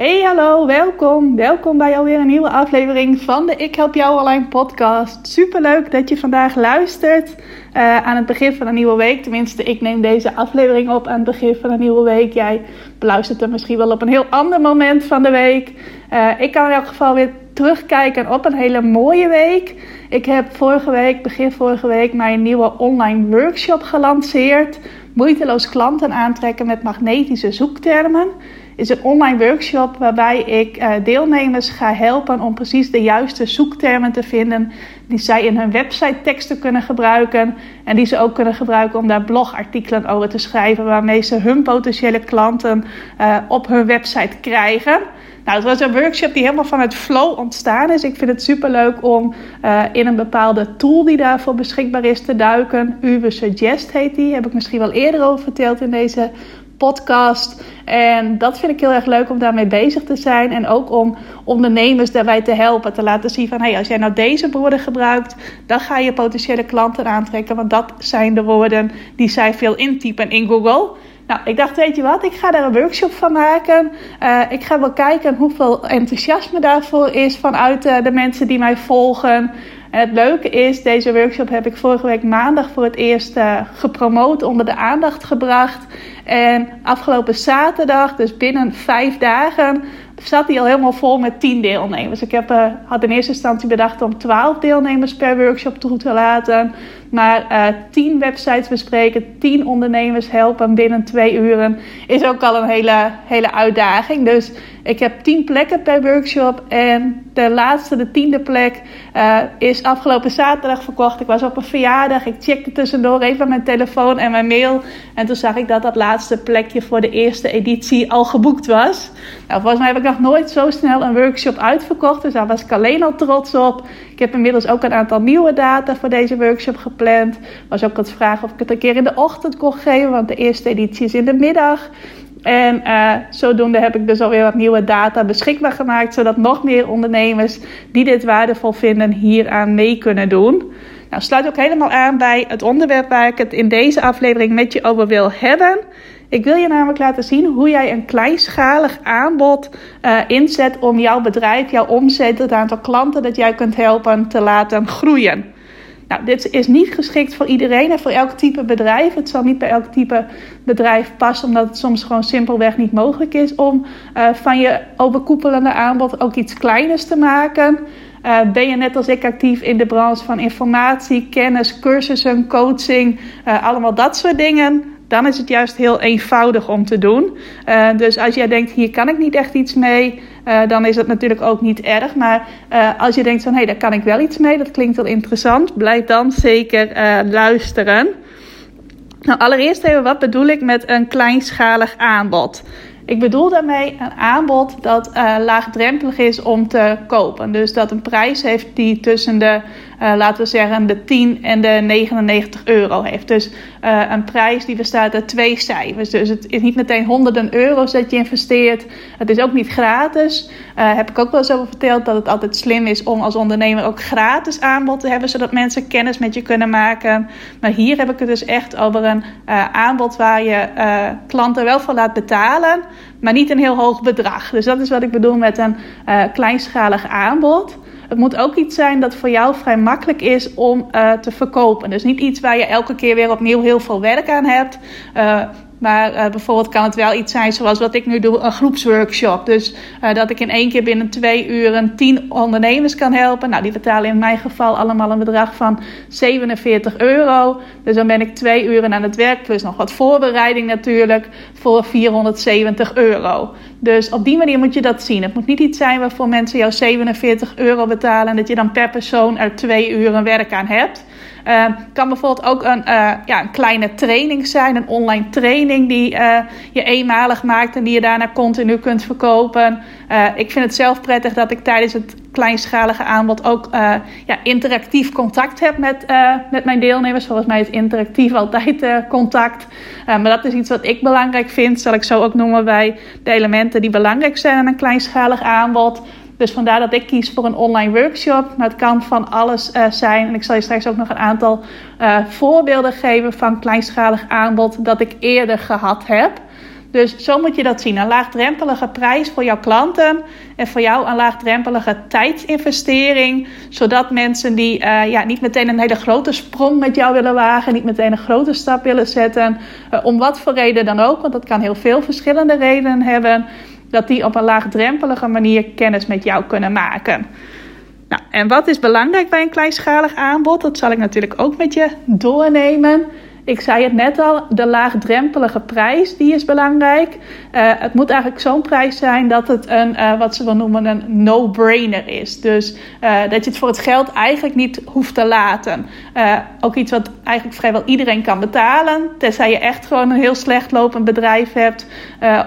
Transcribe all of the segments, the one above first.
Hey, hallo, welkom. Welkom bij alweer een nieuwe aflevering van de Ik Help Jou Online podcast. Super leuk dat je vandaag luistert uh, aan het begin van een nieuwe week. Tenminste, ik neem deze aflevering op aan het begin van een nieuwe week. Jij beluistert er misschien wel op een heel ander moment van de week. Uh, ik kan in elk geval weer terugkijken op een hele mooie week. Ik heb vorige week, begin vorige week, mijn nieuwe online workshop gelanceerd. Moeiteloos klanten aantrekken met magnetische zoektermen is een online workshop waarbij ik uh, deelnemers ga helpen om precies de juiste zoektermen te vinden die zij in hun website teksten kunnen gebruiken en die ze ook kunnen gebruiken om daar blogartikelen over te schrijven waarmee ze hun potentiële klanten uh, op hun website krijgen. Nou, het was een workshop die helemaal vanuit flow ontstaan is. Ik vind het super leuk om uh, in een bepaalde tool die daarvoor beschikbaar is te duiken. Uwe Suggest heet die. Heb ik misschien wel eerder over verteld in deze podcast. En dat vind ik heel erg leuk om daarmee bezig te zijn. En ook om ondernemers daarbij te helpen. Te laten zien van hey, als jij nou deze woorden gebruikt, dan ga je potentiële klanten aantrekken. Want dat zijn de woorden die zij veel intypen in Google. Nou, ik dacht, weet je wat, ik ga daar een workshop van maken. Uh, ik ga wel kijken hoeveel enthousiasme daarvoor is vanuit uh, de mensen die mij volgen. En het leuke is, deze workshop heb ik vorige week maandag voor het eerst uh, gepromoot, onder de aandacht gebracht. En afgelopen zaterdag, dus binnen vijf dagen, zat hij al helemaal vol met tien deelnemers. Ik heb, uh, had in eerste instantie bedacht om twaalf deelnemers per workshop toe te laten. Maar uh, tien websites bespreken, tien ondernemers helpen binnen twee uren is ook al een hele, hele uitdaging. Dus ik heb tien plekken per workshop. En de laatste, de tiende plek, uh, is afgelopen zaterdag verkocht. Ik was op een verjaardag. Ik checkte tussendoor even mijn telefoon en mijn mail. En toen zag ik dat dat laatste plekje voor de eerste editie al geboekt was. Nou, volgens mij heb ik nog nooit zo snel een workshop uitverkocht. Dus daar was ik alleen al trots op. Ik heb inmiddels ook een aantal nieuwe data voor deze workshop gepland. Was ook het vragen of ik het een keer in de ochtend kon geven. Want de eerste editie is in de middag. En uh, zodoende heb ik dus alweer wat nieuwe data beschikbaar gemaakt, zodat nog meer ondernemers die dit waardevol vinden hieraan mee kunnen doen. Nou, sluit ook helemaal aan bij het onderwerp waar ik het in deze aflevering met je over wil hebben. Ik wil je namelijk laten zien hoe jij een kleinschalig aanbod uh, inzet om jouw bedrijf, jouw omzet, het aantal klanten dat jij kunt helpen te laten groeien. Nou, dit is niet geschikt voor iedereen en voor elk type bedrijf. Het zal niet bij elk type bedrijf passen, omdat het soms gewoon simpelweg niet mogelijk is om uh, van je overkoepelende aanbod ook iets kleiners te maken. Uh, ben je net als ik actief in de branche van informatie, kennis, cursussen, coaching, uh, allemaal dat soort dingen? Dan is het juist heel eenvoudig om te doen. Uh, dus als jij denkt, hier kan ik niet echt iets mee, dan is dat natuurlijk ook niet erg. Maar als je denkt van, hé, hey, daar kan ik wel iets mee, dat klinkt wel interessant, blijf dan zeker luisteren. Nou, allereerst even, wat bedoel ik met een kleinschalig aanbod? Ik bedoel daarmee een aanbod dat laagdrempelig is om te kopen. Dus dat een prijs heeft die tussen de, uh, laten we zeggen, de 10 en de 99 euro heeft. Dus uh, een prijs die bestaat uit twee cijfers. Dus het is niet meteen honderden euro's dat je investeert. Het is ook niet gratis. heb ik ook wel eens over verteld dat het altijd slim is om als ondernemer ook gratis aanbod te hebben, zodat mensen kennis met je kunnen maken. Maar hier heb ik het dus echt over een aanbod waar je klanten wel voor laat betalen maar niet een heel hoog bedrag. Dus dat is wat ik bedoel met een kleinschalig aanbod. Het moet ook iets zijn dat voor jou vrij makkelijk is om uh, te verkopen. Dus niet iets waar je elke keer weer opnieuw heel veel werk aan hebt. Uh, maar uh, bijvoorbeeld kan het wel iets zijn zoals wat ik nu doe, een groepsworkshop. Dus uh, dat ik in één keer binnen twee uren tien ondernemers kan helpen. Nou, die betalen in mijn geval allemaal een bedrag van 47 euro. Dus dan ben ik twee uren aan het werk, plus nog wat voorbereiding natuurlijk, voor 470 euro. Dus op die manier moet je dat zien. Het moet niet iets zijn waarvoor mensen jou 47 euro betalen en dat je dan per persoon er twee uren werk aan hebt. Uh, kan bijvoorbeeld ook een, uh, ja, een kleine training zijn, een online training die uh, je eenmalig maakt en die je daarna continu kunt verkopen. ik vind het zelf prettig dat ik tijdens het kleinschalige aanbod ook ja, interactief contact heb met, met mijn deelnemers. Volgens mij is interactief altijd contact. maar dat is iets wat ik belangrijk vind, zal ik zo ook noemen bij de elementen die belangrijk zijn aan een kleinschalig aanbod. Dus vandaar dat ik kies voor een online workshop. Maar het kan van alles uh, zijn. En ik zal je straks ook nog een aantal uh, voorbeelden geven van kleinschalig aanbod dat ik eerder gehad heb. Dus zo moet je dat zien. Een laagdrempelige prijs voor jouw klanten. En voor jou een laagdrempelige tijdsinvestering. Zodat mensen die uh, ja, niet meteen een hele grote sprong met jou willen wagen. Niet meteen een grote stap willen zetten. om wat voor reden dan ook. Want dat kan heel veel verschillende redenen hebben dat die op een laagdrempelige manier kennis met jou kunnen maken. Nou, en wat is belangrijk bij een kleinschalig aanbod? Dat zal ik natuurlijk ook met je doornemen. Ik zei het net al, de laagdrempelige prijs die is belangrijk. Uh, het moet eigenlijk zo'n prijs zijn dat het een, uh, wat ze wel noemen, een no-brainer is. Dus uh, dat je het voor het geld eigenlijk niet hoeft te laten. ook iets wat eigenlijk vrijwel iedereen kan betalen. Tenzij je echt gewoon een heel slecht lopend bedrijf hebt.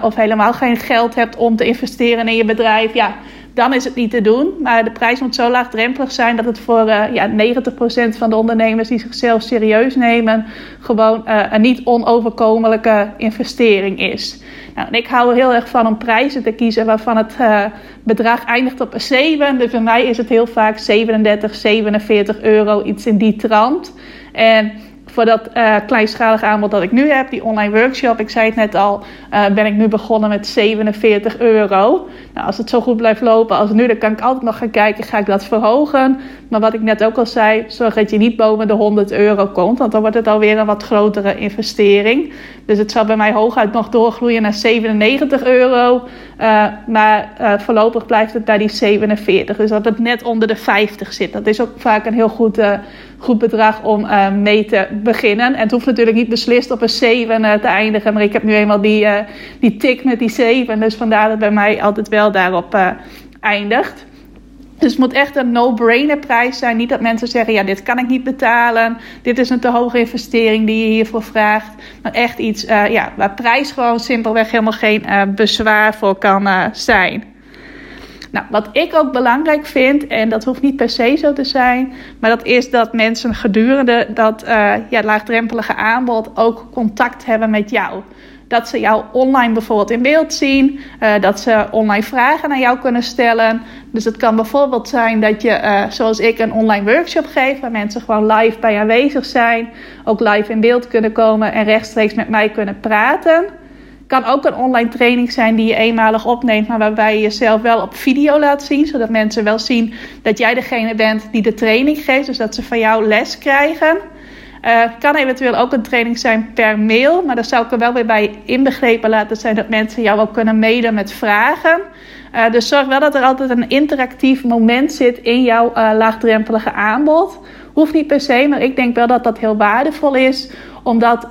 of helemaal geen geld hebt om te investeren in je bedrijf. Ja, dan is het niet te doen. Maar de prijs moet zo laagdrempelig zijn dat het voor uh, ja, 90% van de ondernemers die zichzelf serieus nemen, gewoon uh, een niet onoverkomelijke investering is. Nou, ik hou er heel erg van om prijzen te kiezen waarvan het uh, bedrag eindigt op een 7. Dus bij mij is het heel vaak 37, 47 euro, iets in die trant. En voor dat uh, kleinschalige aanbod dat ik nu heb, die online workshop, ik zei het net al, uh, ben ik nu begonnen met 47 euro. Nou, als het zo goed blijft lopen als nu, dan kan ik altijd nog gaan kijken, ga ik dat verhogen. Maar wat ik net ook al zei, zorg dat je niet boven de 100 euro komt, want dan wordt het alweer een wat grotere investering. Dus het zal bij mij hooguit nog doorgroeien naar 97 euro. Uh, maar voorlopig blijft het bij die 47. Dus dat het net onder de 50 zit. Dat is ook vaak een heel goed goed bedrag om mee te beginnen. En het hoeft natuurlijk niet beslist op een 7 uh, te eindigen. Maar ik heb nu eenmaal die, die tik met die 7. Dus vandaar dat bij mij altijd wel daarop eindigt. Dus het moet echt een no-brainer prijs zijn. Niet dat mensen zeggen: ja, dit kan ik niet betalen. Dit is een te hoge investering die je hiervoor vraagt. Maar echt iets ja, waar prijs gewoon simpelweg helemaal geen bezwaar voor kan zijn. Nou, wat ik ook belangrijk vind, en dat hoeft niet per se zo te zijn, maar dat is dat mensen gedurende dat ja, laagdrempelige aanbod ook contact hebben met jou. Dat ze jou online bijvoorbeeld in beeld zien. Uh, dat ze online vragen aan jou kunnen stellen. Dus het kan bijvoorbeeld zijn dat je, uh, zoals ik, een online workshop geef. Waar mensen gewoon live bij aanwezig zijn. Ook live in beeld kunnen komen en rechtstreeks met mij kunnen praten kan ook een online training zijn die je eenmalig opneemt, maar waarbij je jezelf wel op video laat zien, zodat mensen wel zien dat jij degene bent die de training geeft, dus dat ze van jou les krijgen. Uh, kan eventueel ook een training zijn per mail, maar daar zou ik er wel weer bij inbegrepen laten zijn dat mensen jou ook kunnen mailen met vragen. Uh, dus zorg wel dat er altijd een interactief moment zit in jouw uh, laagdrempelige aanbod. Hoeft niet per se, maar ik denk wel dat dat heel waardevol is omdat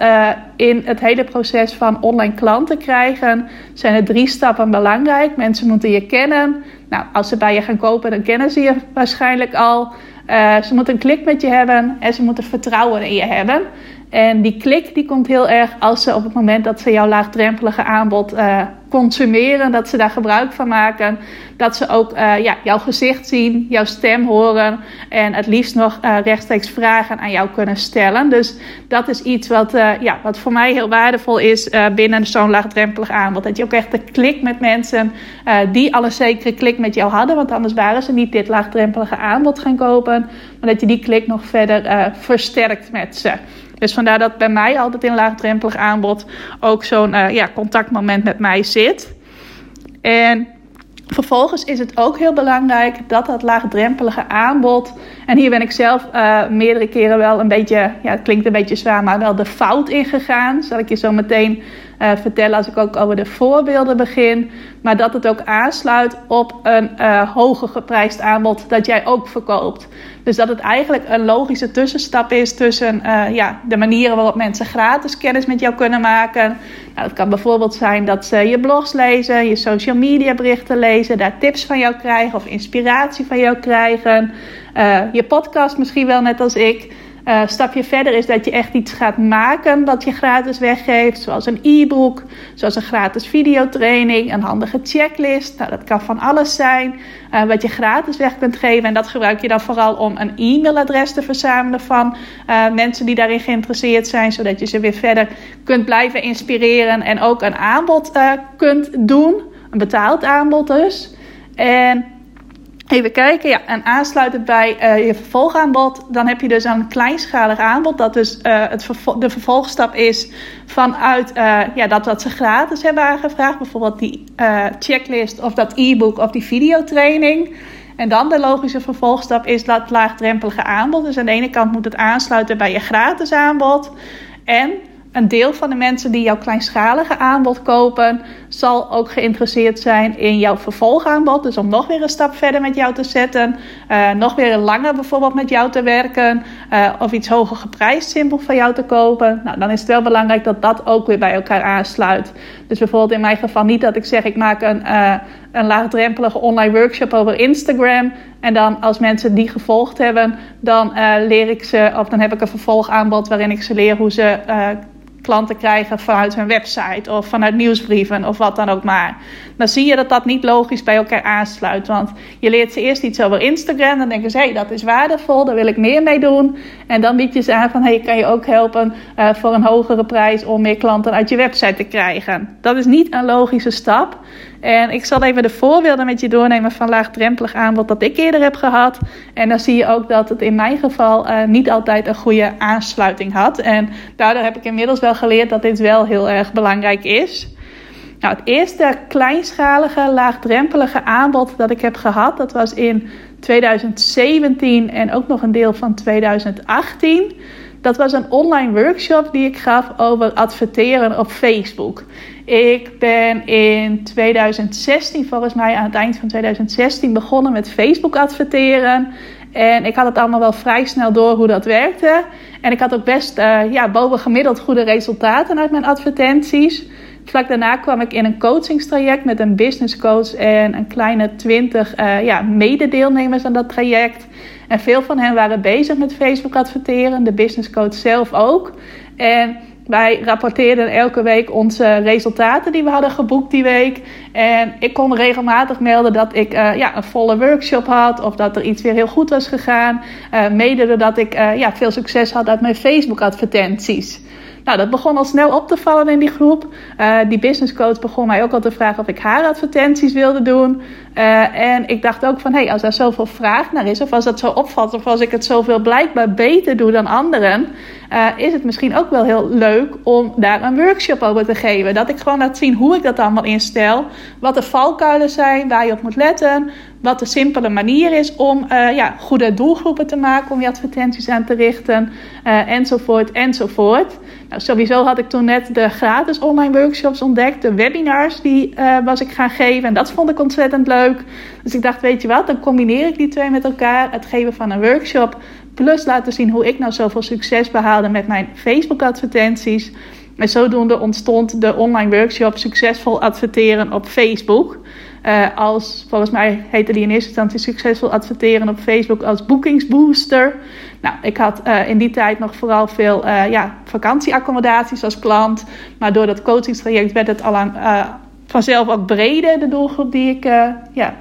in het hele proces van online klanten krijgen, zijn er drie stappen belangrijk. Mensen moeten je kennen. Nou, als ze bij je gaan kopen, dan kennen ze je waarschijnlijk al. Uh, ze moeten een klik met je hebben en ze moeten vertrouwen in je hebben. En die klik die komt heel erg als ze op het moment dat ze jouw laagdrempelige aanbod uh, consumeren, dat ze daar gebruik van maken. Dat ze ook uh, ja, jouw gezicht zien, jouw stem horen en het liefst nog uh, rechtstreeks vragen aan jou kunnen stellen. Dus dat is iets wat, ja, wat voor mij heel waardevol is binnen zo'n laagdrempelig aanbod. Dat je ook echt de klik met mensen die al een zekere klik met jou hadden, want anders waren ze niet dit laagdrempelige aanbod gaan kopen, maar dat je die klik nog verder versterkt met ze. Dus vandaar dat bij mij altijd in laagdrempelig aanbod ook zo'n uh, ja, contactmoment met mij zit. En vervolgens is het ook heel belangrijk dat dat laagdrempelige aanbod. En hier ben ik zelf uh, meerdere keren wel een beetje, ja, het klinkt een beetje zwaar, maar wel de fout ingegaan. Zal ik je zo meteen uh, vertellen als ik ook over de voorbeelden begin. Maar dat het ook aansluit op een uh, hoger geprijsd aanbod dat jij ook verkoopt. Dus dat het eigenlijk een logische tussenstap is tussen uh, ja, de manieren waarop mensen gratis kennis met jou kunnen maken. Nou, dat kan bijvoorbeeld zijn dat ze je blogs lezen, je social media berichten lezen, daar tips van jou krijgen of inspiratie van jou krijgen. je podcast misschien wel net als ik. Uh, stapje verder is dat je echt iets gaat maken wat je gratis weggeeft, zoals een e-book, zoals een gratis videotraining, een handige checklist. Nou, dat kan van alles zijn uh, wat je gratis weg kunt geven. En dat gebruik je dan vooral om een e-mailadres te verzamelen van uh, mensen die daarin geïnteresseerd zijn, zodat je ze weer verder kunt blijven inspireren en ook een aanbod kunt doen, een betaald aanbod dus. En Even kijken, ja, en aansluitend bij uh, je vervolgaanbod, dan heb je dus een kleinschalig aanbod. Dat dus uh, het de vervolgstap is vanuit uh, ja, dat wat ze gratis hebben aangevraagd. Bijvoorbeeld die checklist of dat e-book of die videotraining. En dan de logische vervolgstap is dat laagdrempelige aanbod. Dus aan de ene kant moet het aansluiten bij je gratis aanbod. En een deel van de mensen die jouw kleinschalige aanbod kopen, zal ook geïnteresseerd zijn in jouw vervolgaanbod. Dus om nog weer een stap verder met jou te zetten, uh, nog weer langer bijvoorbeeld met jou te werken, uh, of iets hoger geprijsd simpel van jou te kopen. Nou, dan is het wel belangrijk dat dat ook weer bij elkaar aansluit. Dus bijvoorbeeld in mijn geval niet dat ik zeg ik maak een, uh, een laagdrempelige online workshop over Instagram. En dan als mensen die gevolgd hebben, dan leer ik ze, of dan heb ik een vervolgaanbod waarin ik ze leer hoe ze klanten krijgen vanuit hun website of vanuit nieuwsbrieven of wat dan ook maar. Dan zie je dat dat niet logisch bij elkaar aansluit. Want je leert ze eerst iets over Instagram. Dan denken ze, hé, hey, dat is waardevol, daar wil ik meer mee doen. En dan bied je ze aan van, hé, hey, kan je ook helpen uh, voor een hogere prijs om meer klanten uit je website te krijgen. Dat is niet een logische stap. En ik zal even de voorbeelden met je doornemen van laagdrempelig aanbod dat ik eerder heb gehad. En dan zie je ook dat het in mijn geval uh, niet altijd een goede aansluiting had. En daardoor heb ik inmiddels wel geleerd dat dit wel heel erg belangrijk is. Nou, het eerste kleinschalige, laagdrempelige aanbod dat ik heb gehad, dat was in 2017 en ook nog een deel van 2018. Dat was een online workshop die ik gaf over adverteren op Facebook. Ik ben in 2016, volgens mij aan het eind van 2016, begonnen met Facebook adverteren. En ik had het allemaal wel vrij snel door hoe dat werkte. En ik had ook best uh, ja, bovengemiddeld goede resultaten uit mijn advertenties. Vlak daarna kwam ik in een coachingstraject met een business coach en een kleine twintig uh, ja, mededeelnemers aan dat traject. En veel van hen waren bezig met Facebook adverteren, de business coach zelf ook. En wij rapporteerden elke week onze resultaten die we hadden geboekt die week. En ik kon regelmatig melden dat ik uh, ja, een volle workshop had. Of dat er iets weer heel goed was gegaan. Uh, mede doordat ik uh, ja, veel succes had uit mijn Facebook advertenties. Nou, dat begon al snel op te vallen in die groep. Uh, die business coach begon mij ook al te vragen of ik haar advertenties wilde doen. Uh, en ik dacht ook van, hé, hey, als daar zoveel vraag naar is, of als dat zo opvalt, of als ik het zoveel blijkbaar beter doe dan anderen, uh, is het misschien ook wel heel leuk om daar een workshop over te geven. Dat ik gewoon laat zien hoe ik dat allemaal instel, wat de valkuilen zijn, waar je op moet letten, wat de simpele manier is om uh, ja, goede doelgroepen te maken, om je advertenties aan te richten, uh, enzovoort, enzovoort. Nou, sowieso had ik toen net de gratis online workshops ontdekt, de webinars, die was ik gaan geven en dat vond ik ontzettend leuk. Dus ik dacht, weet je wat, dan combineer ik die twee met elkaar, het geven van een workshop, plus laten zien hoe ik nou zoveel succes behaalde met mijn Facebook advertenties. En zodoende ontstond de online workshop Succesvol adverteren op Facebook. Uh, als, volgens mij heette die in eerste instantie succesvol adverteren op Facebook als boekingsbooster. Nou, ik had uh, in die tijd nog vooral veel uh, ja, vakantieaccommodaties als klant. Maar door dat coachingstraject werd het al aan, vanzelf ook breder, de doelgroep die ik ja,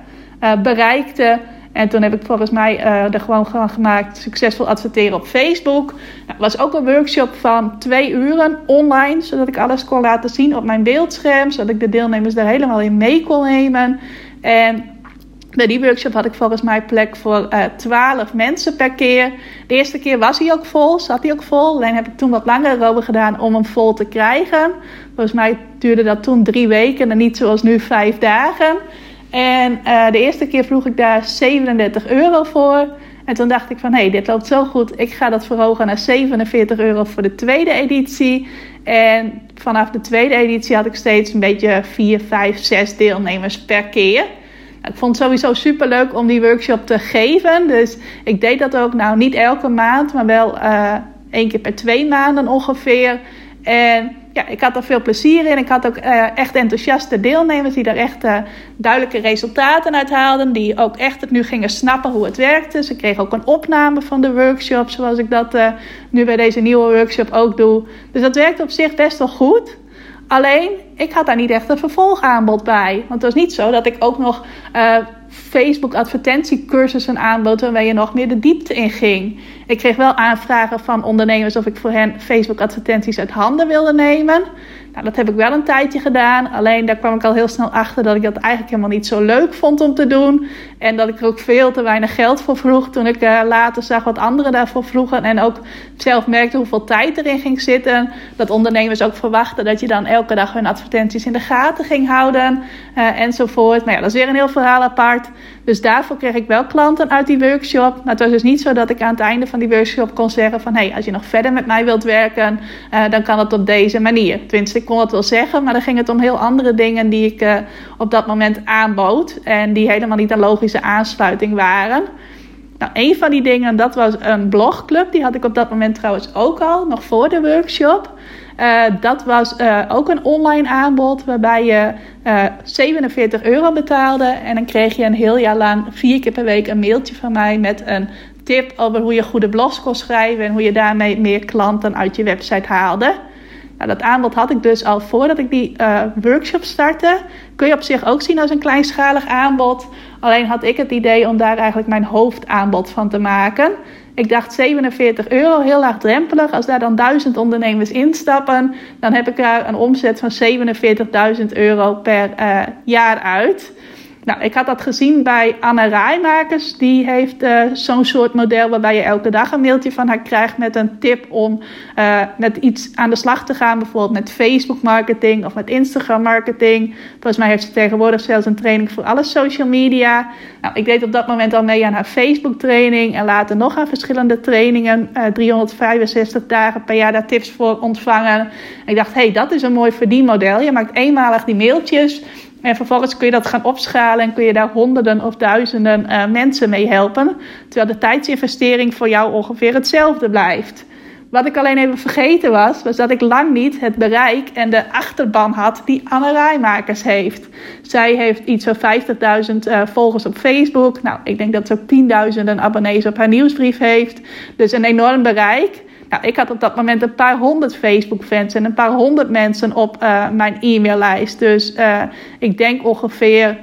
bereikte. En toen heb ik volgens mij uh, er gewoon van gemaakt succesvol adverteren op Facebook. Nou, was ook een workshop van twee uren online, zodat ik alles kon laten zien op mijn beeldscherm, zodat ik de deelnemers daar helemaal in mee kon nemen. En bij die workshop had ik volgens mij plek voor uh, 12 mensen per keer. De eerste keer was hij ook vol, zat hij ook vol. Alleen heb ik toen wat langer over gedaan om hem vol te krijgen. Volgens mij duurde dat toen drie weken en niet zoals nu vijf dagen. En uh, de eerste keer vroeg ik daar 37 euro voor. En toen dacht ik van, hé, hey, dit loopt zo goed. Ik ga dat verhogen naar 47 euro voor de tweede editie. En vanaf de tweede editie had ik steeds een beetje 4, 5, 6 deelnemers per keer. Nou, ik vond het sowieso super leuk om die workshop te geven. Dus ik deed dat ook, nou niet elke maand, maar wel uh, één keer per twee maanden ongeveer. En ja, ik had er veel plezier in. Ik had ook echt enthousiaste deelnemers die er echt duidelijke resultaten uit haalden. Die ook echt het nu gingen snappen hoe het werkte. Ze kregen ook een opname van de workshop, zoals ik dat nu bij deze nieuwe workshop ook doe. Dus dat werkte op zich best wel goed. Alleen, ik had daar niet echt een vervolgaanbod bij. Want het was niet zo dat ik ook nog uh, Facebook advertentiecursussen aanbood waarbij je nog meer de diepte in ging. Ik kreeg wel aanvragen van ondernemers of ik voor hen Facebook advertenties uit handen wilde nemen. Nou, dat heb ik wel een tijdje gedaan. Alleen daar kwam ik al heel snel achter dat ik dat eigenlijk helemaal niet zo leuk vond om te doen. En dat ik er ook veel te weinig geld voor vroeg. Toen ik uh, later zag wat anderen daarvoor vroegen. En ook zelf merkte hoeveel tijd erin ging zitten. Dat ondernemers ook verwachten dat je dan elke dag hun advertenties in de gaten ging houden. Uh, enzovoort. Maar ja, dat is weer een heel verhaal apart. Dus daarvoor kreeg ik wel klanten uit die workshop. Maar het was dus niet zo dat ik aan het einde van die workshop kon zeggen van... hé, hey, als je nog verder met mij wilt werken, uh, dan kan het op deze manier. Tenminste, ik kon het wel zeggen, maar dan ging het om heel andere dingen die ik uh, op dat moment aanbood. En die helemaal niet een logische aansluiting waren. Nou, een van die dingen, dat was een blogclub. Die had ik op dat moment trouwens ook al, nog voor de workshop. Uh, dat was uh, ook een online aanbod waarbij je uh, 47 euro betaalde. En dan kreeg je een heel jaar lang vier keer per week een mailtje van mij met een tip over hoe je goede blogs kon schrijven en hoe je daarmee meer klanten uit je website haalde. Nou, dat aanbod had ik dus al voordat ik die uh, workshop startte. Kun je op zich ook zien als een kleinschalig aanbod. Alleen had ik het idee om daar eigenlijk mijn hoofdaanbod van te maken. Ik dacht 47 euro, heel laagdrempelig. Als daar dan 1000 ondernemers instappen, dan heb ik daar een omzet van 47.000 euro per uh, jaar uit. Nou, ik had dat gezien bij Anne Rijmakers. Die heeft uh, zo'n soort model waarbij je elke dag een mailtje van haar krijgt met een tip om uh, met iets aan de slag te gaan. Bijvoorbeeld met Facebook marketing of met Instagram marketing. Volgens mij heeft ze tegenwoordig zelfs een training voor alle social media. Nou, ik deed op dat moment al mee aan haar Facebook training en later nog aan verschillende trainingen. Uh, 365 dagen per jaar daar tips voor ontvangen. En ik dacht, hé, hey, dat is een mooi verdienmodel. Je maakt eenmalig die mailtjes. En vervolgens kun je dat gaan opschalen en kun je daar honderden of duizenden uh, mensen mee helpen. Terwijl de tijdsinvestering voor jou ongeveer hetzelfde blijft. Wat ik alleen even vergeten was, was dat ik lang niet het bereik en de achterban had die Anne Rijmakers heeft. Zij heeft iets van 50.000 uh, volgers op Facebook. Nou, ik denk dat ze ook tienduizenden abonnees op haar nieuwsbrief heeft. Dus een enorm bereik. Nou, ik had op dat moment een paar honderd Facebook-fans en een paar honderd mensen op uh, mijn e-maillijst. Dus uh, ik denk ongeveer,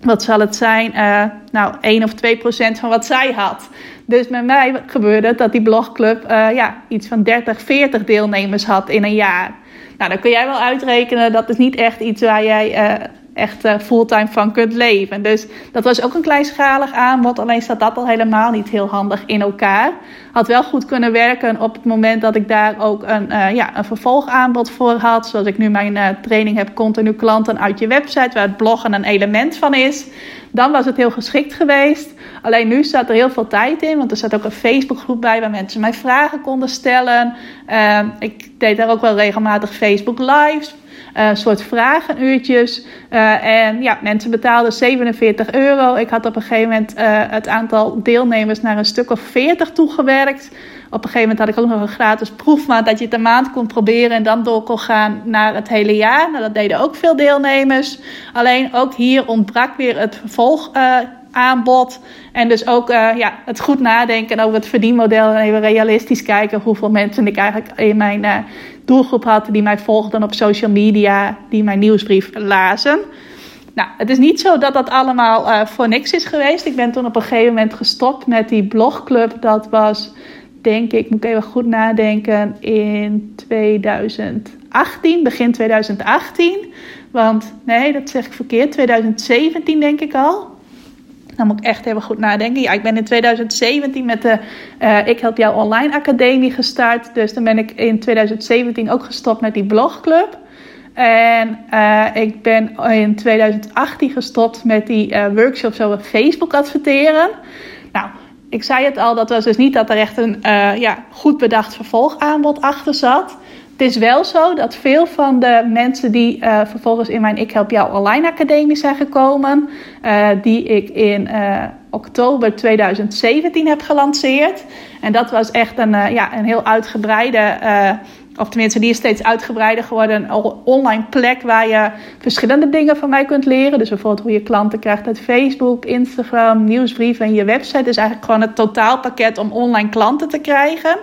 wat zal het zijn? Uh, nou, 1 of 2 procent van wat zij had. Dus met mij gebeurde het dat die blogclub ja, iets van 30, 40 deelnemers had in een jaar. Nou, dan kun jij wel uitrekenen, dat is niet echt iets waar jij echt uh, fulltime van kunt leven. Dus dat was ook een kleinschalig aanbod. Alleen staat dat al helemaal niet heel handig in elkaar. Had wel goed kunnen werken op het moment dat ik daar ook een, uh, ja, een vervolgaanbod voor had. Zoals ik nu mijn uh, training heb, continu klanten uit je website, waar het bloggen een element van is. Dan was het heel geschikt geweest. Alleen nu staat er heel veel tijd in, want er staat ook een Facebookgroep bij waar mensen mij vragen konden stellen. ik deed daar ook wel regelmatig Facebook Lives uh, soort vragenuurtjes. Uh, en ja, mensen betaalden 47 euro. Ik had op een gegeven moment uh, het aantal deelnemers naar een stuk of 40 toegewerkt. Op een gegeven moment had ik ook nog een gratis proefmaand dat je het een maand kon proberen en dan door kon gaan naar het hele jaar. Nou, dat deden ook veel deelnemers. Alleen ook hier ontbrak weer het vervolg aanbod. En dus ook ja, het goed nadenken over het verdienmodel. En even realistisch kijken hoeveel mensen ik eigenlijk in mijn doelgroep had. Die mij volgden op social media. Die mijn nieuwsbrief lazen. Nou, het is niet zo dat dat allemaal uh, voor niks is geweest. Ik ben toen op een gegeven moment gestopt met die blogclub. Dat was, denk ik, moet ik even goed nadenken, in 2018, begin 2018. Want nee, dat zeg ik verkeerd, 2017 denk ik al. Dan moet ik echt even goed nadenken. Ja, ik ben in 2017 met de uh, Ik Help Jou Online Academie gestart. Dus dan ben ik in 2017 ook gestopt met die blogclub. En uh, ik ben in 2018 gestopt met die uh, workshops over Facebook adverteren. Nou, ik zei het al, dat was dus niet dat er echt een ja, goed bedacht vervolgaanbod achter zat. Het is wel zo dat veel van de mensen die uh, vervolgens in mijn Ik Help Jou Online Academie zijn gekomen, uh, die ik in uh, oktober 2017 heb gelanceerd. En dat was echt een, ja, een heel uitgebreide of tenminste, die is steeds uitgebreider geworden. Online plek waar je verschillende dingen van mij kunt leren. Dus bijvoorbeeld hoe je klanten krijgt uit Facebook, Instagram, nieuwsbrieven en je website. Dus eigenlijk gewoon het totaalpakket om online klanten te krijgen.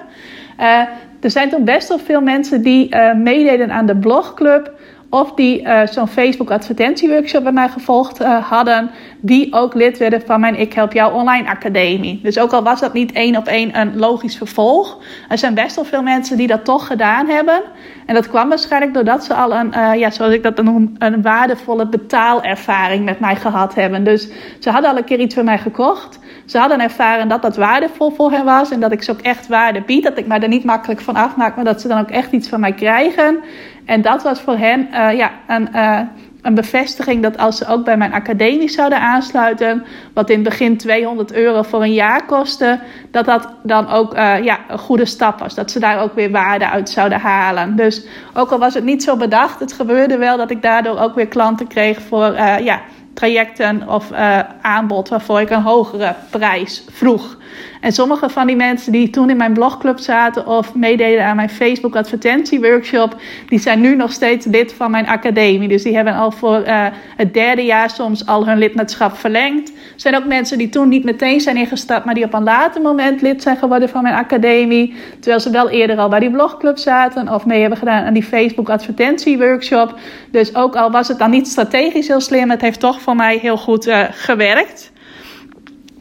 Er zijn toch best wel veel mensen die uh, meededen aan de blogclub of die uh, zo'n Facebook advertentieworkshop bij mij gevolgd uh, hadden, die ook lid werden van mijn Ik Help Jou Online Academie. Dus ook al was dat niet één op één een logisch vervolg, er zijn best wel veel mensen die dat toch gedaan hebben. En dat kwam waarschijnlijk doordat ze al een, ja, zoals ik dat noem, een waardevolle betaalervaring met mij gehad hebben. Dus ze hadden al een keer iets van mij gekocht. Ze hadden ervaren dat dat waardevol voor hen was en dat ik ze ook echt waarde bied. Dat ik mij er niet makkelijk van afmaak, maar dat ze dan ook echt iets van mij krijgen. En dat was voor hen uh, ja, een, uh, een bevestiging dat als ze ook bij mijn academie zouden aansluiten, wat in het begin 200 euro voor een jaar kostte, dat dat dan ook uh, ja, een goede stap was. Dat ze daar ook weer waarde uit zouden halen. Dus ook al was het niet zo bedacht, het gebeurde wel dat ik daardoor ook weer klanten kreeg voor ja, trajecten of uh, aanbod waarvoor ik een hogere prijs vroeg. En sommige van die mensen die toen in mijn blogclub zaten of meededen aan mijn Facebook advertentieworkshop, die zijn nu nog steeds lid van mijn academie. Dus die hebben al voor uh, het derde jaar soms al hun lidmaatschap verlengd. Er zijn ook mensen die toen niet meteen zijn ingestapt, maar die op een later moment lid zijn geworden van mijn academie. Terwijl ze wel eerder al bij die blogclub zaten of mee hebben gedaan aan die Facebook advertentieworkshop. Dus ook al was het dan niet strategisch heel slim, het heeft toch voor mij heel goed uh, gewerkt.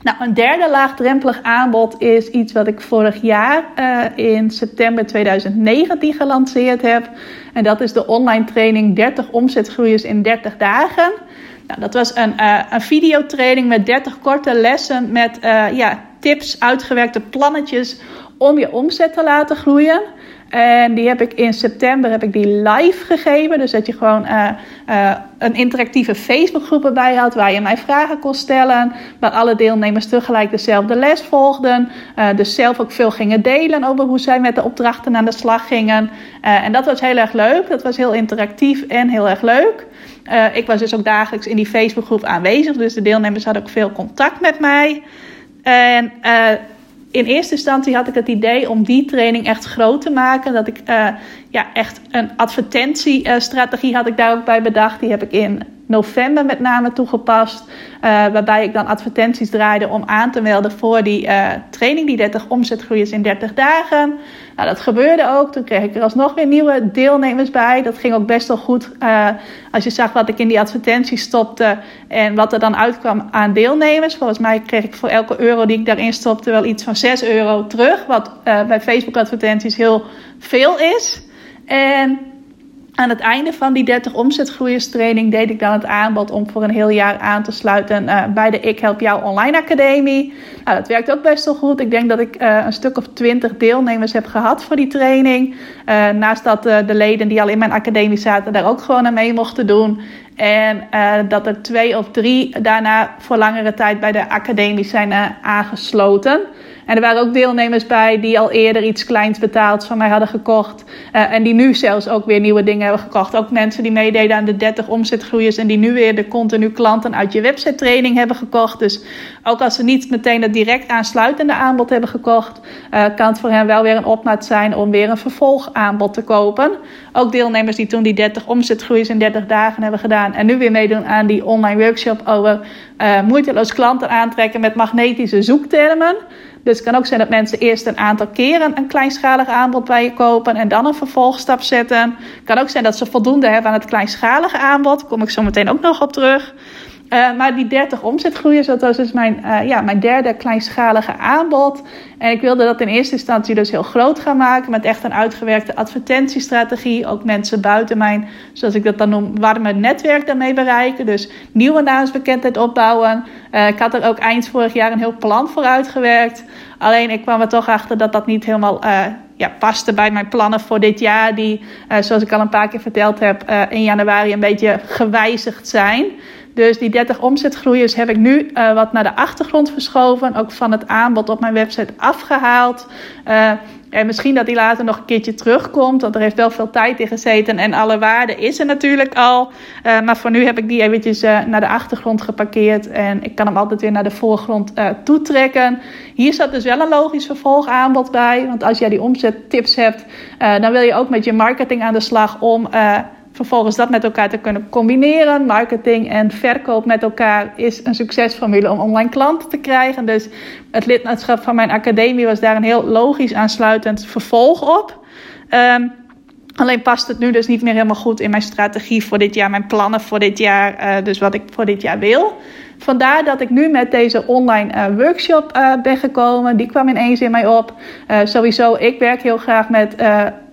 Nou, een derde laagdrempelig aanbod is iets wat ik vorig jaar uh, in september 2019 gelanceerd heb. En dat is de online training 30 omzetgroeiers in 30 dagen. Nou, dat was een, uh, een videotraining met 30 korte lessen met uh, ja, tips, uitgewerkte plannetjes om je omzet te laten groeien. En die heb ik in september heb ik die live gegeven. Dus dat je gewoon uh, uh, een interactieve Facebookgroep erbij had waar je mij vragen kon stellen. Waar alle deelnemers tegelijk dezelfde les volgden. Uh, dus zelf ook veel gingen delen over hoe zij met de opdrachten aan de slag gingen. en dat was heel erg leuk. Dat was heel interactief en heel erg leuk. ik was dus ook dagelijks in die Facebookgroep aanwezig. Dus de deelnemers hadden ook veel contact met mij. En in eerste instantie had ik het idee om die training echt groot te maken. Dat ik uh, ja, echt een advertentiestrategie had ik daar ook bij bedacht. Die heb ik in november met name toegepast. Uh, waarbij ik dan advertenties draaide om aan te melden voor die uh, training, die 30 omzetgroeiers in 30 dagen. Nou, dat gebeurde ook. Toen kreeg ik er alsnog weer nieuwe deelnemers bij. Dat ging ook best wel goed. Uh, als je zag wat ik in die advertenties stopte en wat er dan uitkwam aan deelnemers. Volgens mij kreeg ik voor elke euro die ik daarin stopte wel iets van 6 euro terug. Wat bij Facebook advertenties heel veel is. En aan het einde van die 30 omzetgroeierstraining deed ik dan het aanbod om voor een heel jaar aan te sluiten uh, bij de Ik Help Jou Online Academie. Nou, dat werkt ook best wel goed. Ik denk dat ik uh, een stuk of 20 deelnemers heb gehad voor die training. Uh, naast dat de leden die al in mijn academie zaten daar ook gewoon aan mee mochten doen. En dat er twee of drie daarna voor langere tijd bij de academie zijn aangesloten. En er waren ook deelnemers bij die al eerder iets kleins betaald van mij hadden gekocht. Uh, en die nu zelfs ook weer nieuwe dingen hebben gekocht. Ook mensen die meededen aan de 30 omzetgroeiers. En die nu weer de continu klanten uit je website training hebben gekocht. Dus ook als ze niet meteen het direct aansluitende aanbod hebben gekocht. Uh, kan het voor hen wel weer een opmaat zijn om weer een vervolgaanbod te kopen. Ook deelnemers die toen die 30 omzetgroeiers in 30 dagen hebben gedaan. En nu weer meedoen aan die online workshop over uh, moeiteloos klanten aantrekken met magnetische zoektermen. Dus het kan ook zijn dat mensen eerst een aantal keren een kleinschalig aanbod bij je kopen en dan een vervolgstap zetten. Het kan ook zijn dat ze voldoende hebben aan het kleinschalige aanbod. Kom ik zo meteen ook nog op terug. Uh, maar die 30 omzetgroeiers, dat was dus mijn, uh, ja, mijn derde kleinschalige aanbod. En ik wilde dat in eerste instantie dus heel groot gaan maken. Met echt een uitgewerkte advertentiestrategie. Ook mensen buiten mijn, zoals ik dat dan noem, warme netwerk daarmee bereiken. Dus nieuwe naamsbekendheid opbouwen. Uh, ik had er ook eind vorig jaar een heel plan voor uitgewerkt. Alleen ik kwam er toch achter dat dat niet helemaal ja, paste bij mijn plannen voor dit jaar. Die, zoals ik al een paar keer verteld heb, in januari een beetje gewijzigd zijn. Dus die 30 omzetgroeiers heb ik nu uh, wat naar de achtergrond verschoven. Ook van het aanbod op mijn website afgehaald. Uh, En misschien dat die later nog een keertje terugkomt, want er heeft wel veel tijd in gezeten en alle waarde is er natuurlijk al. Uh, maar voor nu heb ik die eventjes naar de achtergrond geparkeerd en ik kan hem altijd weer naar de voorgrond uh, toetrekken. Hier zat dus wel een logisch vervolgaanbod bij, want als jij die omzettips hebt, dan wil je ook met je marketing aan de slag om vervolgens dat met elkaar te kunnen combineren. Marketing en verkoop met elkaar is een succesformule om online klanten te krijgen. Dus het lidmaatschap van mijn academie was daar een heel logisch aansluitend vervolg op. Um, alleen past het nu dus niet meer helemaal goed in mijn strategie voor dit jaar, mijn plannen voor dit jaar, uh, dus wat ik voor dit jaar wil. Vandaar dat ik nu met deze online uh, workshop uh, ben gekomen. Die kwam ineens in mij op. sowieso, ik werk heel graag met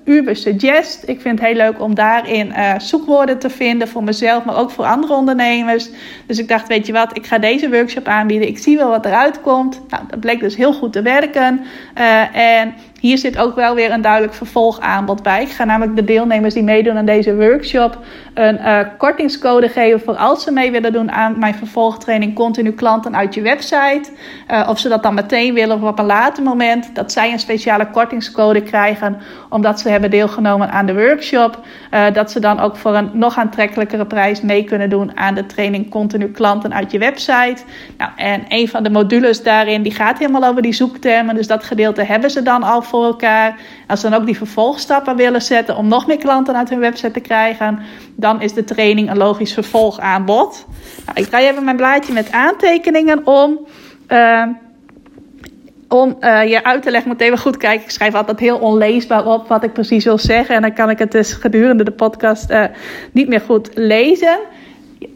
Uber Suggest. Ik vind het heel leuk om daarin uh, zoekwoorden te vinden voor mezelf, maar ook voor andere ondernemers. Dus ik dacht, weet je wat, ik ga deze workshop aanbieden. Ik zie wel wat eruit komt. Nou, dat bleek dus heel goed te werken. Uh, en hier zit ook wel weer een duidelijk vervolgaanbod bij. Ik ga namelijk de deelnemers die meedoen aan deze workshop een uh, kortingscode geven voor als ze mee willen doen aan mijn vervolgtraining Continu Klanten uit je website. Uh, of ze dat dan meteen willen of op een later moment. Dat zij een speciale kortingscode krijgen omdat ze hebben deelgenomen aan de workshop. Uh, dat ze dan ook voor een nog aantrekkelijkere prijs mee kunnen doen aan de training Continu Klanten uit je website. Nou, en een van de modules daarin die gaat helemaal over die zoektermen. Dus dat gedeelte hebben ze dan al voor elkaar. Als ze dan ook die vervolgstappen willen zetten om nog meer klanten uit hun website te krijgen, dan is de training een logisch vervolgaanbod. Nou, ik draai even mijn blaadje met aantekeningen om. Uh, om uh, je uit te leggen, moet even goed kijken. Ik schrijf altijd heel onleesbaar op wat ik precies wil zeggen. En dan kan ik het dus gedurende de podcast uh, niet meer goed lezen.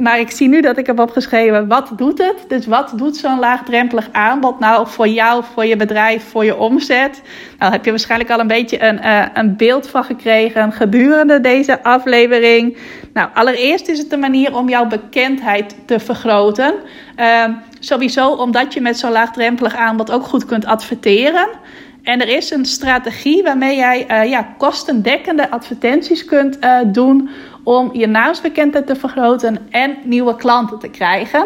Maar ik zie nu dat ik heb opgeschreven, wat doet het? Dus wat doet zo'n laagdrempelig aanbod nou voor jou, voor je bedrijf, voor je omzet? Nou heb je waarschijnlijk al een beetje een, uh, een beeld van gekregen gedurende deze aflevering. Nou, allereerst is het een manier om jouw bekendheid te vergroten. Uh, sowieso omdat je met zo'n laagdrempelig aanbod ook goed kunt adverteren. En er is een strategie waarmee jij uh, ja, kostendekkende advertenties kunt uh, doen om je naamsbekendheid te vergroten en nieuwe klanten te krijgen.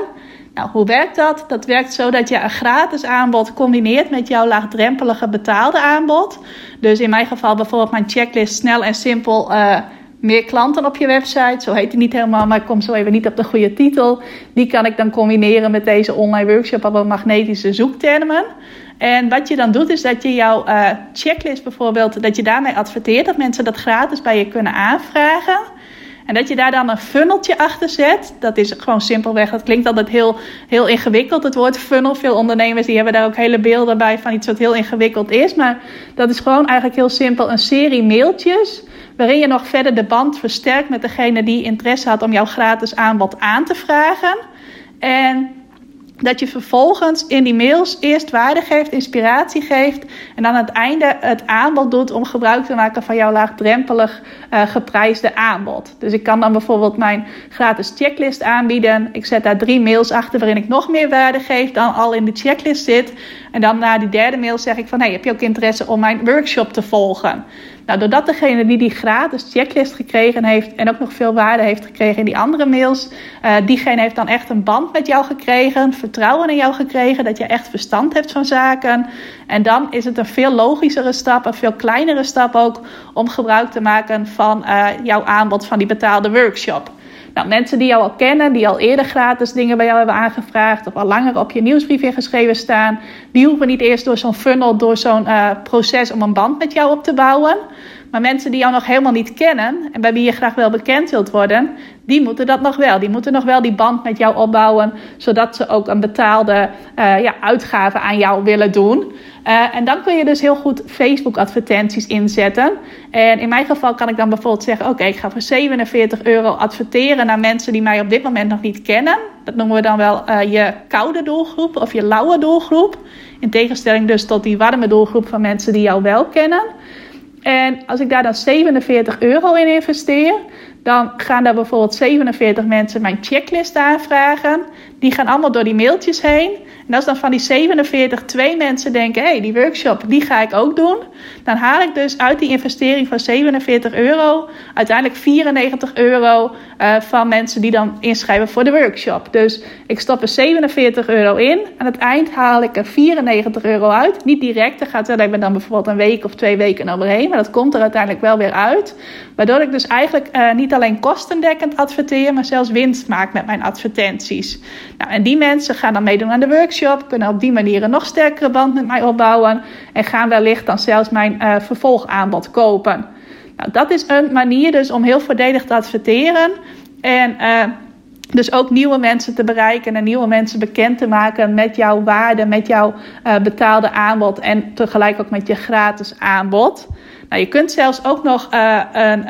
Nou, hoe werkt dat? Dat werkt zo dat je een gratis aanbod combineert met jouw laagdrempelige betaalde aanbod. Dus in mijn geval bijvoorbeeld mijn checklist snel en simpel uh, meer klanten op je website. Zo heet het niet helemaal, maar ik kom zo even niet op de goede titel. Die kan ik dan combineren met deze online workshop over magnetische zoektermen. En wat je dan doet, is dat je jouw uh, checklist bijvoorbeeld, dat je daarmee adverteert dat mensen dat gratis bij je kunnen aanvragen. En dat je daar dan een funneltje achter zet. Dat is gewoon simpelweg. Dat klinkt altijd heel, heel ingewikkeld, het woord funnel. Veel ondernemers die hebben daar ook hele beelden bij van iets wat heel ingewikkeld is. Maar dat is gewoon eigenlijk heel simpel een serie mailtjes. Waarin je nog verder de band versterkt met degene die interesse had om jouw gratis aanbod aan te vragen. En dat je vervolgens in die mails eerst waarde geeft, inspiratie geeft. En dan aan het einde het aanbod doet om gebruik te maken van jouw laagdrempelig uh, geprijsde aanbod. Dus ik kan dan bijvoorbeeld mijn gratis checklist aanbieden. Ik zet daar drie mails achter waarin ik nog meer waarde geef dan al in de checklist zit. En dan na die derde mail zeg ik van hey, heb je ook interesse om mijn workshop te volgen? Nou, doordat degene die die gratis checklist gekregen heeft en ook nog veel waarde heeft gekregen in die andere mails, uh, diegene heeft dan echt een band met jou gekregen, vertrouwen in jou gekregen, dat je echt verstand hebt van zaken. En dan is het een veel logischere stap, een veel kleinere stap ook, om gebruik te maken van uh, jouw aanbod van die betaalde workshop. Nou, mensen die jou al kennen, die al eerder gratis dingen bij jou hebben aangevraagd of al langer op je nieuwsbrief ingeschreven staan, die hoeven niet eerst door zo'n funnel, door zo'n uh, proces om een band met jou op te bouwen. Maar mensen die jou nog helemaal niet kennen en bij wie je graag wel bekend wilt worden, die moeten dat nog wel. Die moeten nog wel die band met jou opbouwen, zodat ze ook een betaalde uh, ja, uitgave aan jou willen doen. Uh, en dan kun je dus heel goed Facebook-advertenties inzetten. En in mijn geval kan ik dan bijvoorbeeld zeggen: Oké, ik ga voor 47 euro adverteren naar mensen die mij op dit moment nog niet kennen. Dat noemen we dan wel uh, je koude doelgroep of je lauwe doelgroep. In tegenstelling dus tot die warme doelgroep van mensen die jou wel kennen. En als ik daar dan 47 euro in investeer, dan gaan daar bijvoorbeeld 47 mensen mijn checklist aanvragen. Die gaan allemaal door die mailtjes heen. En als dan van die 47 twee mensen denken: hé, hey, die workshop die ga ik ook doen. Dan haal ik dus uit die investering van 47 euro uiteindelijk 94 euro uh, van mensen die dan inschrijven voor de workshop. Dus ik stop er 47 euro in. Aan het eind haal ik er 94 euro uit. Niet direct, er gaat wel dan bijvoorbeeld een week of twee weken overheen. Maar dat komt er uiteindelijk wel weer uit. Waardoor ik dus eigenlijk uh, niet alleen kostendekkend adverteer, maar zelfs winst maak met mijn advertenties. Nou, en die mensen gaan dan meedoen aan de workshop, kunnen op die manier een nog sterkere band met mij opbouwen en gaan wellicht dan zelfs mijn uh, vervolgaanbod kopen. Nou, dat is een manier dus om heel voordelig te adverteren en uh, dus ook nieuwe mensen te bereiken en nieuwe mensen bekend te maken met jouw waarde, met jouw uh, betaalde aanbod en tegelijk ook met je gratis aanbod. Nou, je kunt zelfs ook nog een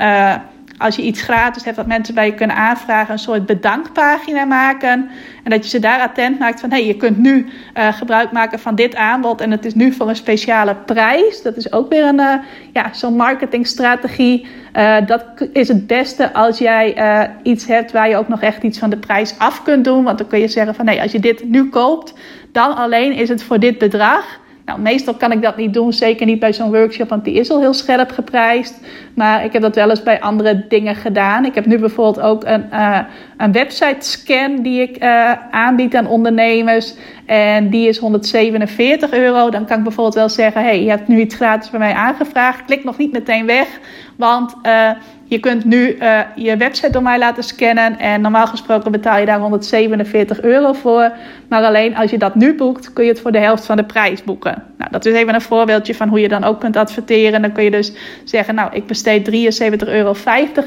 als je iets gratis hebt, dat mensen bij je kunnen aanvragen, een soort bedankpagina maken. En dat je ze daar attent maakt van: hé, hey, je kunt nu uh, gebruik maken van dit aanbod en het is nu voor een speciale prijs. Dat is ook weer een, uh, ja, zo'n marketingstrategie. Uh, dat is het beste als jij iets hebt waar je ook nog echt iets van de prijs af kunt doen. Want dan kun je zeggen van: nee, als je dit nu koopt, dan alleen is het voor dit bedrag. Nou, meestal kan ik dat niet doen, zeker niet bij zo'n workshop, want die is al heel scherp geprijsd. Maar ik heb dat wel eens bij andere dingen gedaan. Ik heb nu bijvoorbeeld ook een, uh, een website scan die ik uh, aanbied aan ondernemers. En die is 147 euro. Dan kan ik bijvoorbeeld wel zeggen: hey, je hebt nu iets gratis bij mij aangevraagd. Klik nog niet meteen weg, want. Uh, je kunt nu uh, je website door mij laten scannen. En normaal gesproken betaal je daar 147 euro voor. Maar alleen als je dat nu boekt, kun je het voor de helft van de prijs boeken. Nou, dat is even een voorbeeldje van hoe je dan ook kunt adverteren. Dan kun je dus zeggen, nou, ik besteed 73,50 euro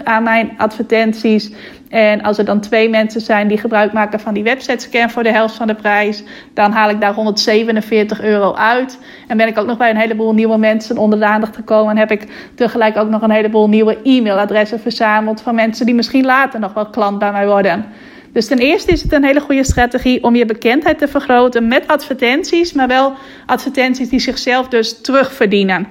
aan mijn advertenties. En als er dan twee mensen zijn die gebruik maken van die website scan voor de helft van de prijs, dan haal ik daar 147 euro uit. En ben ik ook nog bij een heleboel nieuwe mensen onder de aandacht gekomen. En heb ik tegelijk ook nog een heleboel nieuwe e-mailadressen verzameld van mensen die misschien later nog wel klant bij mij worden. Dus ten eerste is het een hele goede strategie om je bekendheid te vergroten met advertenties, maar wel advertenties die zichzelf dus terugverdienen.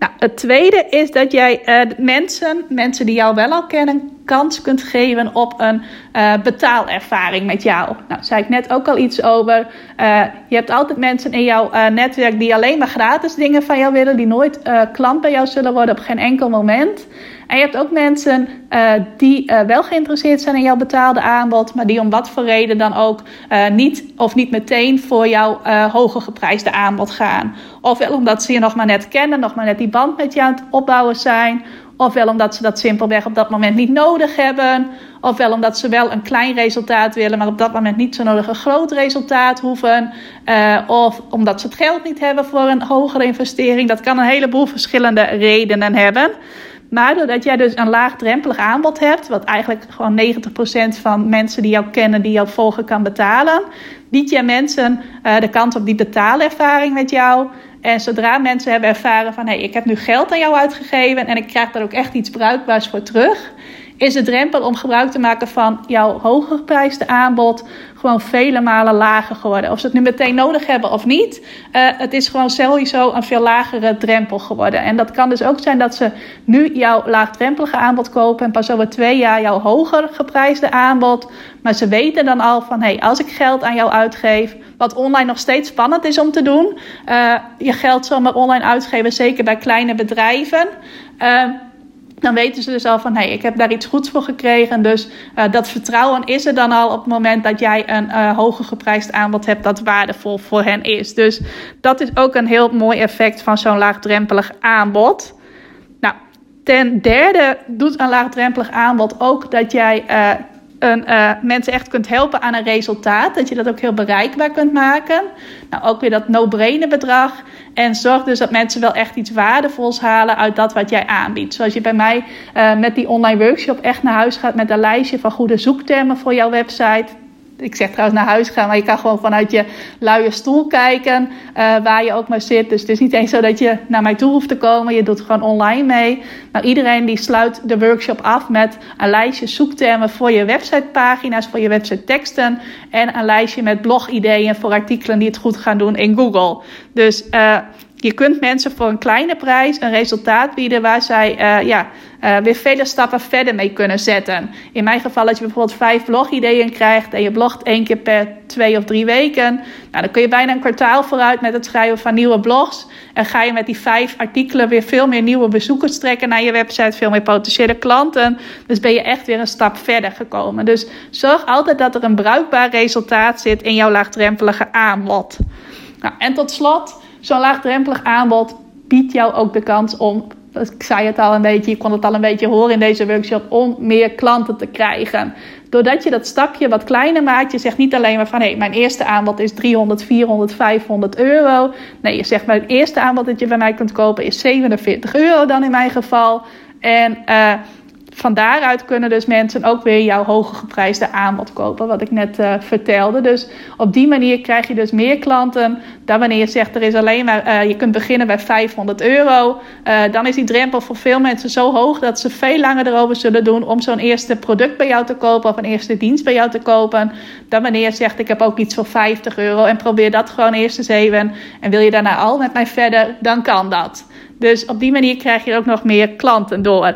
Nou, het tweede is dat jij uh, mensen, mensen die jou wel al kennen, kans kunt geven op een uh, betaalervaring met jou. Nou, zei ik net ook al iets over. Uh, je hebt altijd mensen in jouw netwerk die alleen maar gratis dingen van jou willen, die nooit klant bij jou zullen worden op geen enkel moment. En je hebt ook mensen uh, die uh, wel geïnteresseerd zijn in jouw betaalde aanbod, maar die om wat voor reden dan ook uh, niet of niet meteen voor jouw hoger geprijsde aanbod gaan. Ofwel omdat ze je nog maar net kennen, nog maar net die band met je aan het opbouwen zijn. Ofwel omdat ze dat simpelweg op dat moment niet nodig hebben. Ofwel omdat ze wel een klein resultaat willen, maar op dat moment niet zo nodig een groot resultaat hoeven. Of omdat ze het geld niet hebben voor een hogere investering. Dat kan een heleboel verschillende redenen hebben. Maar doordat jij dus een laagdrempelig aanbod hebt, wat eigenlijk gewoon 90% van mensen die jou kennen, die jou volgen, kan betalen, biedt jij mensen uh, de kans op die betaalervaring met jou. En zodra mensen hebben ervaren van hé, hey, ik heb nu geld aan jou uitgegeven en ik krijg daar ook echt iets bruikbaars voor terug, is de drempel om gebruik te maken van jouw hoger geprijsde aanbod gewoon vele malen lager geworden. Of ze het nu meteen nodig hebben of niet, uh, het is gewoon sowieso een veel lagere drempel geworden. En dat kan dus ook zijn dat ze nu jouw laagdrempelige aanbod kopen en pas over twee jaar jouw hoger geprijsde aanbod. Maar ze weten dan al van, hé, hey, als ik geld aan jou uitgeef, wat online nog steeds spannend is om te doen, uh, je geld zomaar online uitgeven, zeker bij kleine bedrijven. Uh, dan weten ze dus al van hé, hey, ik heb daar iets goeds voor gekregen. Dus uh, dat vertrouwen is er dan al op het moment dat jij een uh, hoger geprijsd aanbod hebt dat waardevol voor hen is. Dus dat is ook een heel mooi effect van zo'n laagdrempelig aanbod. Nou, ten derde doet een laagdrempelig aanbod ook dat jij uh, een, uh, mensen echt kunt helpen aan een resultaat. Dat je dat ook heel bereikbaar kunt maken. Nou, ook weer dat no-brainer bedrag. En zorg dus dat mensen wel echt iets waardevols halen uit dat wat jij aanbiedt. Zoals je bij mij uh, met die online workshop echt naar huis gaat met een lijstje van goede zoektermen voor jouw website ik zeg trouwens naar huis gaan, maar je kan gewoon vanuit je luie stoel kijken uh, waar je ook maar zit. Dus het is niet eens zo dat je naar mij toe hoeft te komen. Je doet gewoon online mee. Nou, iedereen die sluit de workshop af met een lijstje zoektermen voor je websitepagina's, voor je website teksten. En een lijstje met blogideeën voor artikelen die het goed gaan doen in Google. Dus uh, Je kunt mensen voor een kleine prijs een resultaat bieden waar zij uh, ja, uh, weer vele stappen verder mee kunnen zetten. In mijn geval, als je bijvoorbeeld vijf blogideeën krijgt en je blogt één keer per twee of drie weken, nou, dan kun je bijna een kwartaal vooruit met het schrijven van nieuwe blogs. En ga je met die vijf artikelen weer veel meer nieuwe bezoekers trekken naar je website, veel meer potentiële klanten. Dus ben je echt weer een stap verder gekomen. Dus zorg altijd dat er een bruikbaar resultaat zit in jouw laagdrempelige aanbod. Nou, en tot slot, zo'n laagdrempelig aanbod biedt jou ook de kans om, ik zei het al een beetje, je kon het al een beetje horen in deze workshop, om meer klanten te krijgen. Doordat je dat stapje wat kleiner maakt, je zegt niet alleen maar van hé, mijn eerste aanbod is 300, 400, 500 euro. Nee, je zegt mijn eerste aanbod dat je bij mij kunt kopen is 47 euro dan in mijn geval. En uh, van daaruit kunnen dus mensen ook weer jouw hoge geprijsde aanbod kopen, wat ik net uh, vertelde. Dus op die manier krijg je dus meer klanten dan wanneer je zegt er is alleen maar, uh, je kunt beginnen bij 500 euro. Uh, dan is die drempel voor veel mensen zo hoog dat ze veel langer erover zullen doen om zo'n eerste product bij jou te kopen of een eerste dienst bij jou te kopen. Dan wanneer je zegt ik heb ook iets voor 50 euro en probeer dat gewoon eerst eens even. En wil je daarna al met mij verder, dan kan dat. Dus op die manier krijg je ook nog meer klanten door.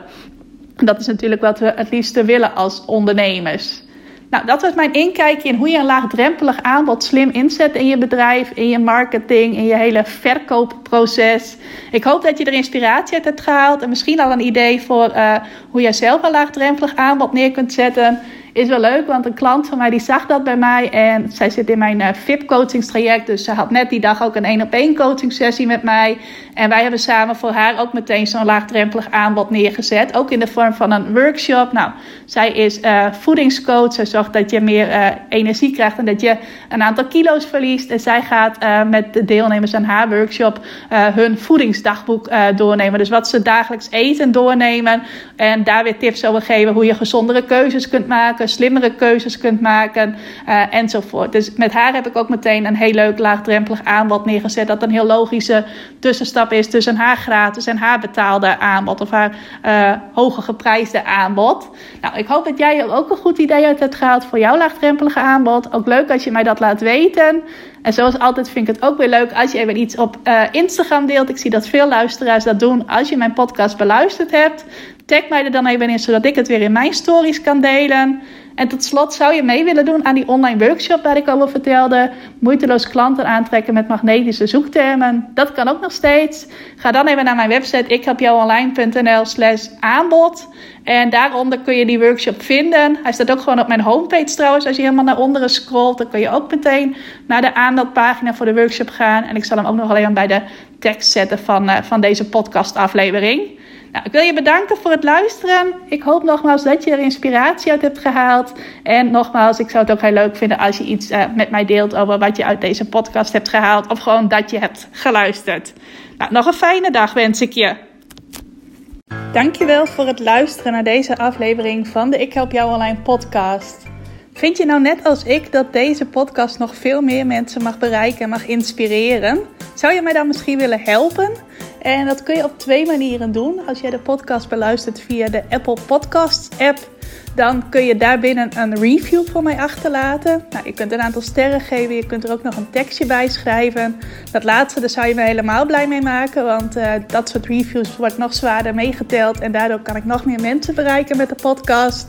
Dat is natuurlijk wat we het liefste willen als ondernemers. Nou, dat was mijn inkijkje in hoe je een laagdrempelig aanbod slim inzet in je bedrijf, in je marketing, in je hele verkoopproces. Ik hoop dat je er inspiratie uit hebt gehaald en misschien al een idee voor uh, hoe jij zelf een laagdrempelig aanbod neer kunt zetten is wel leuk, want een klant van mij die zag dat bij mij. En zij zit in mijn uh, VIP coachingstraject. Dus ze had net die dag ook een één op één coaching sessie met mij. En wij hebben samen voor haar ook meteen zo'n laagdrempelig aanbod neergezet. Ook in de vorm van een workshop. Nou, zij is uh, voedingscoach. Zij zorgt dat je meer uh, energie krijgt en dat je een aantal kilo's verliest. En zij gaat met de deelnemers aan haar workshop hun voedingsdagboek doornemen. Dus wat ze dagelijks eten doornemen. En daar weer tips over geven hoe je gezondere keuzes kunt maken slimmere keuzes kunt maken uh, enzovoort. Dus met haar heb ik ook meteen een heel leuk laagdrempelig aanbod neergezet. Dat een heel logische tussenstap is tussen haar gratis en haar betaalde aanbod of haar uh, hoge geprijsde aanbod. Nou, ik hoop dat jij ook een goed idee uit hebt gehaald voor jouw laagdrempelige aanbod. Ook leuk als je mij dat laat weten. En zoals altijd vind ik het ook weer leuk als je even iets op uh, Instagram deelt. Ik zie dat veel luisteraars dat doen als je mijn podcast beluisterd hebt. Tag mij er dan even in, zodat ik het weer in mijn stories kan delen. En tot slot zou je mee willen doen aan die online workshop waar ik over vertelde. Moeiteloos klanten aantrekken met magnetische zoektermen. Dat kan ook nog steeds. Ga dan even naar mijn website ikhelpjouonline.nl slash aanbod. En daaronder kun je die workshop vinden. Hij staat ook gewoon op mijn homepage trouwens. Als je helemaal naar onderen scrolt, dan kun je ook meteen naar de aanmeldpagina voor de workshop gaan. En ik zal hem ook nog alleen bij de tekst zetten van, uh, van deze podcastaflevering. Nou, ik wil je bedanken voor het luisteren. Ik hoop nogmaals dat je er inspiratie uit hebt gehaald. En nogmaals, ik zou het ook heel leuk vinden als je iets uh, met mij deelt over wat je uit deze podcast hebt gehaald. Of gewoon dat je hebt geluisterd. Nou, nog een fijne dag wens ik je. Dankjewel voor het luisteren naar deze aflevering van de Ik Help Jou Online podcast. Vind je nou net als ik dat deze podcast nog veel meer mensen mag bereiken en mag inspireren? Zou je mij dan misschien willen helpen? En dat kun je op twee manieren doen. Als jij de podcast beluistert via de Apple Podcasts app, dan kun je daarbinnen een review voor mij achterlaten. Nou, je kunt een aantal sterren geven, je kunt er ook nog een tekstje bij schrijven. Dat laatste, daar zou je me helemaal blij mee maken, want uh, dat soort reviews wordt nog zwaarder meegeteld en daardoor kan ik nog meer mensen bereiken met de podcast.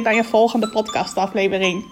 bij een volgende podcastaflevering.